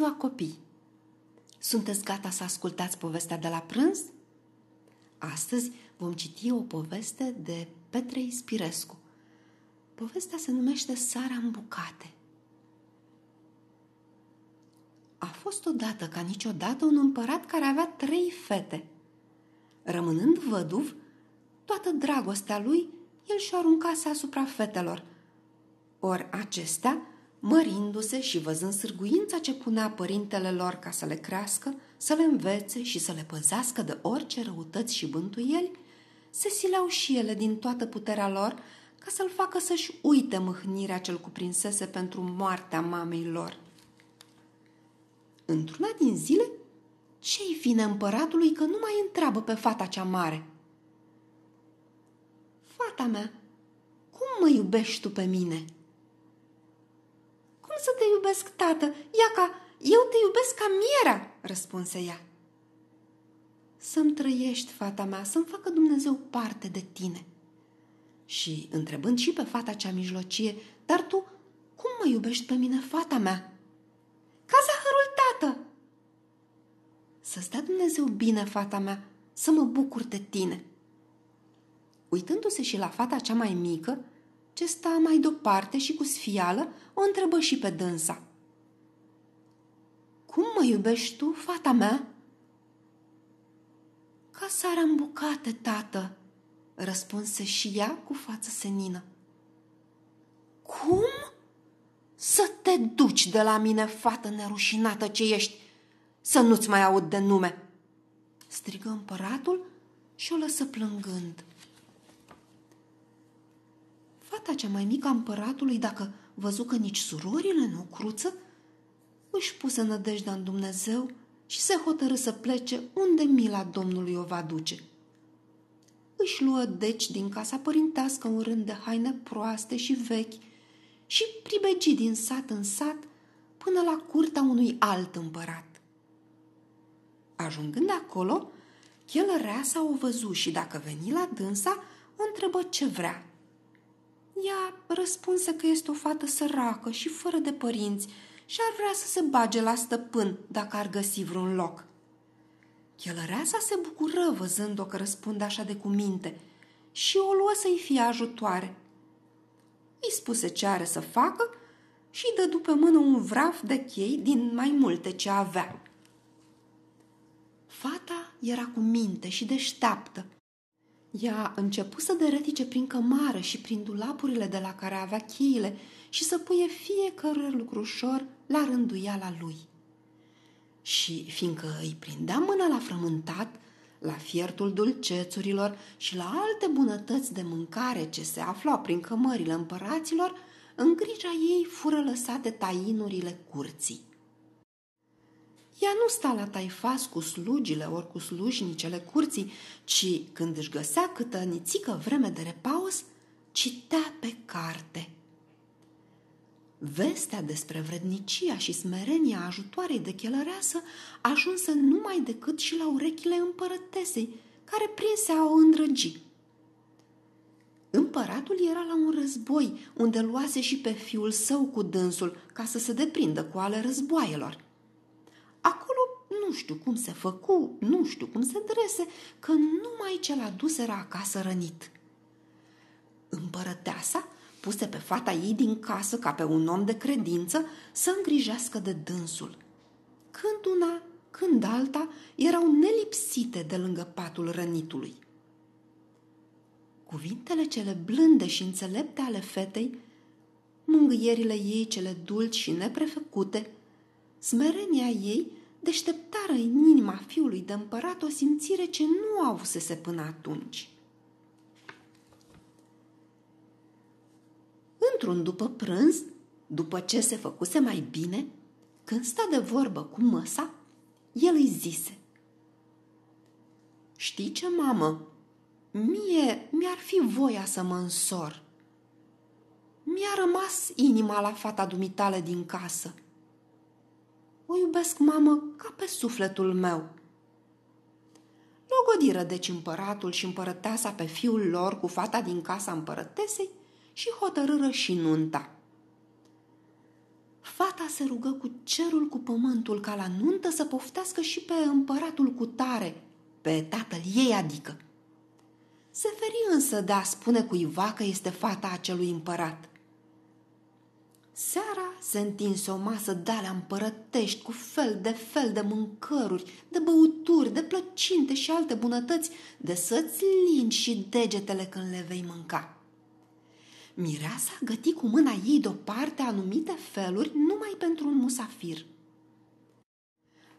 ziua, copii! Sunteți gata să ascultați povestea de la prânz? Astăzi vom citi o poveste de Petre Ispirescu. Povestea se numește Sara în bucate. A fost odată ca niciodată un împărat care avea trei fete. Rămânând văduv, toată dragostea lui el și-o aruncase asupra fetelor. Ori acestea mărindu-se și văzând sârguința ce punea părintele lor ca să le crească, să le învețe și să le păzească de orice răutăți și bântuieli, se sileau și ele din toată puterea lor ca să-l facă să-și uite mâhnirea ce-l cuprinsese pentru moartea mamei lor. Într-una din zile, ce-i vine împăratului că nu mai întreabă pe fata cea mare? Fata mea, cum mă iubești tu pe mine?" Să te iubesc, tată? Ia ca, eu te iubesc ca mierea, răspunse ea. Să-mi trăiești, fata mea, să-mi facă Dumnezeu parte de tine. Și, întrebând și pe fata cea mijlocie, dar tu, cum mă iubești pe mine, fata mea? Ca zahărul, tată! Să-ți dea Dumnezeu bine, fata mea, să mă bucur de tine. Uitându-se și la fata cea mai mică, ce sta mai departe și cu sfială o întrebă și pe dânsa. Cum mă iubești tu, fata mea? Ca sarea în bucate, tată, răspunse și ea cu față senină. Cum? Să te duci de la mine, fată nerușinată ce ești, să nu-ți mai aud de nume, strigă împăratul și o lăsă plângând. Fata cea mai mică a împăratului, dacă văzu că nici surorile nu cruță, își puse nădejdea în Dumnezeu și se hotărâ să plece unde mila Domnului o va duce. Își luă deci din casa părintească un rând de haine proaste și vechi și pribegi din sat în sat până la curtea unui alt împărat. Ajungând acolo, chelăreasa o văzu și dacă veni la dânsa, o întrebă ce vrea. Ea răspunse că este o fată săracă și fără de părinți și ar vrea să se bage la stăpân dacă ar găsi vreun loc. Chelăreasa se bucură văzând-o că răspunde așa de cuminte și o luă să-i fie ajutoare. Îi spuse ce are să facă și dă după mână un vraf de chei din mai multe ce avea. Fata era cu minte și deșteaptă ea începu să deretice prin cămară și prin dulapurile de la care avea cheile și să puie fiecare lucrușor la rânduiala lui. Și fiindcă îi prindea mâna la frământat, la fiertul dulcețurilor și la alte bunătăți de mâncare ce se aflau prin cămările împăraților, în grija ei fură lăsate tainurile curții. Ea nu sta la taifas cu slugile ori cu slujnicele curții, ci când își găsea câtă nițică vreme de repaus, citea pe carte. Vestea despre vrednicia și smerenia ajutoarei de chelăreasă ajunsă numai decât și la urechile împărătesei, care prinse a o îndrăgi. Împăratul era la un război, unde luase și pe fiul său cu dânsul, ca să se deprindă cu ale războaielor – nu știu cum se făcu, nu știu cum se drese, că numai ce l-a dus era acasă rănit. Împărăteasa puse pe fata ei din casă ca pe un om de credință să îngrijească de dânsul. Când una, când alta, erau nelipsite de lângă patul rănitului. Cuvintele cele blânde și înțelepte ale fetei, mângâierile ei cele dulci și neprefăcute, smerenia ei deșteptară în inima fiului de împărat o simțire ce nu avusese până atunci. Într-un după prânz, după ce se făcuse mai bine, când sta de vorbă cu măsa, el îi zise Știi ce, mamă? Mie mi-ar fi voia să mă însor. Mi-a rămas inima la fata dumitale din casă – o iubesc, mamă, ca pe sufletul meu. Logodiră deci împăratul și împărăteasa pe fiul lor cu fata din casa împărătesei și hotărâră și nunta. Fata se rugă cu cerul cu pământul ca la nuntă să poftească și pe împăratul cu tare, pe tatăl ei adică. Se feri însă de a spune cuiva că este fata acelui împărat. Seara se întinse o masă de alea împărătești cu fel de fel de mâncăruri, de băuturi, de plăcinte și alte bunătăți, de să-ți lingi și degetele când le vei mânca. Mireasa găti cu mâna ei deoparte anumite feluri numai pentru un musafir.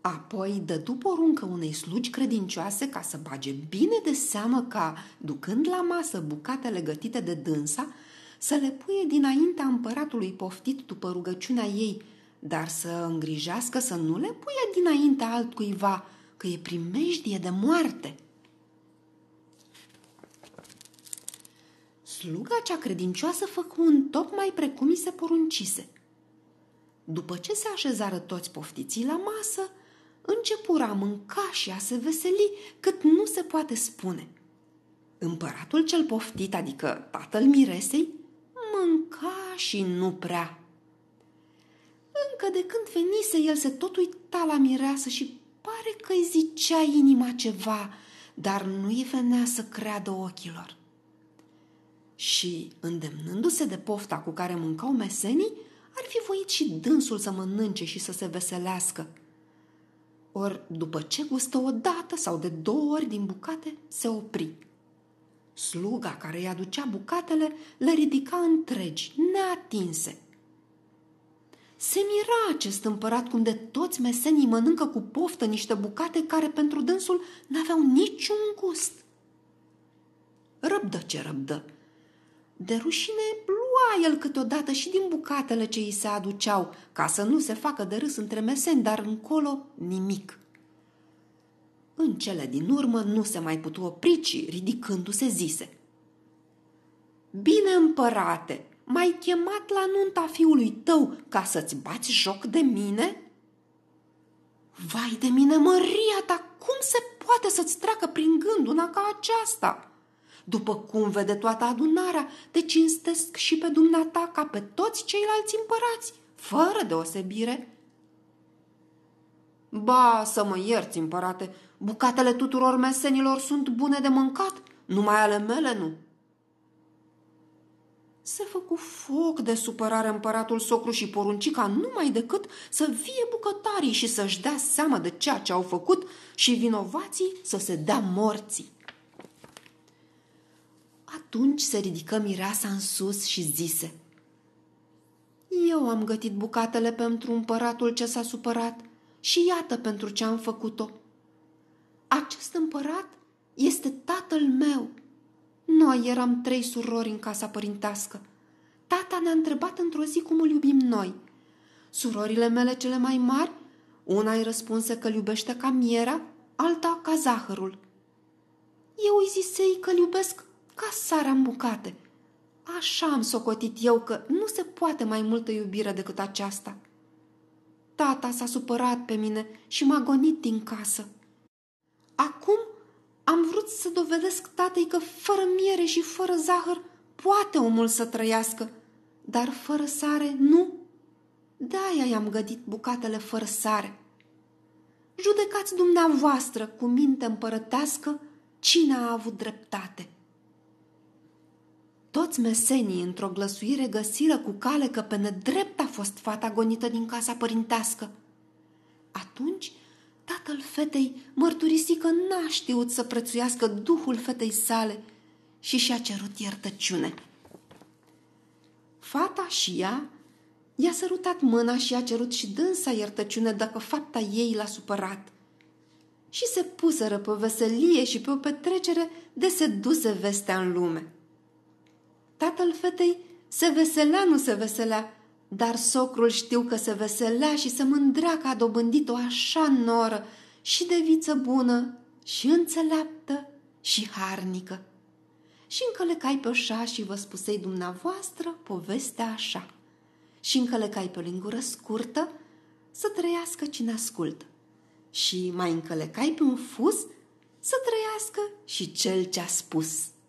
Apoi dădu poruncă unei slugi credincioase ca să bage bine de seamă ca, ducând la masă bucatele gătite de dânsa, să le puie dinaintea împăratului poftit după rugăciunea ei, dar să îngrijească să nu le puie dinaintea altcuiva, că e primejdie de moarte. Sluga cea credincioasă făcu un tocmai precum i se poruncise. După ce se așezară toți poftiții la masă, începura a mânca și a se veseli cât nu se poate spune. Împăratul cel poftit, adică tatăl miresei, mânca și nu prea. Încă de când venise, el se tot uita la mireasă și pare că îi zicea inima ceva, dar nu îi venea să creadă ochilor. Și, îndemnându-se de pofta cu care mâncau mesenii, ar fi voit și dânsul să mănânce și să se veselească. Ori, după ce gustă o dată sau de două ori din bucate, se opri Sluga care îi aducea bucatele le ridica întregi, neatinse. Se mira acest împărat cum de toți mesenii mănâncă cu poftă niște bucate care pentru dânsul n-aveau niciun gust. Răbdă ce răbdă. De rușine lua el câteodată și din bucatele ce îi se aduceau, ca să nu se facă de râs între meseni, dar încolo nimic. În cele din urmă nu se mai putu opri, ci, ridicându-se, zise Bine, împărate, m-ai chemat la nunta fiului tău ca să-ți bați joc de mine? Vai de mine, Maria ta, cum se poate să-ți treacă prin gând una ca aceasta? După cum vede toată adunarea, te cinstesc și pe dumneata ca pe toți ceilalți împărați, fără deosebire. Ba, să mă ierți, împărate, Bucatele tuturor mesenilor sunt bune de mâncat, numai ale mele nu. Se făcu foc de supărare împăratul socru și porunci ca numai decât să vie bucătarii și să-și dea seama de ceea ce au făcut și vinovații să se dea morții. Atunci se ridică mireasa în sus și zise Eu am gătit bucatele pentru împăratul ce s-a supărat și iată pentru ce am făcut-o. Acest împărat este tatăl meu. Noi eram trei surori în casa părintească. Tata ne-a întrebat într-o zi cum îl iubim noi. Surorile mele cele mai mari, una îi răspunse că îl iubește ca miera, alta ca zahărul. Eu îi zisei că îl iubesc ca sarea în bucate. Așa am socotit eu că nu se poate mai multă iubire decât aceasta. Tata s-a supărat pe mine și m-a gonit din casă. Acum am vrut să dovedesc tatei că fără miere și fără zahăr poate omul să trăiască, dar fără sare nu. De-aia i-am gătit bucatele fără sare. Judecați dumneavoastră cu minte împărătească cine a avut dreptate. Toți mesenii într-o glăsuire găsiră cu cale că pe nedrept a fost fata gonită din casa părintească. Atunci Tatăl fetei mărturisi că n-a știut să prețuiască duhul fetei sale și și-a cerut iertăciune. Fata și ea i-a sărutat mâna și a cerut și dânsa iertăciune dacă fapta ei l-a supărat. Și se puseră pe veselie și pe o petrecere de se duse vestea în lume. Tatăl fetei se veselea, nu se veselea, dar socrul știu că se veselea și se mândrea că a dobândit o așa noră și de viță bună și înțeleaptă și harnică. Și încălecai pe oșa și vă spusei dumneavoastră povestea așa. Și încălecai pe o lingură scurtă să trăiască cine ascultă. Și mai încălecai pe un fus să trăiască și cel ce a spus. Thank you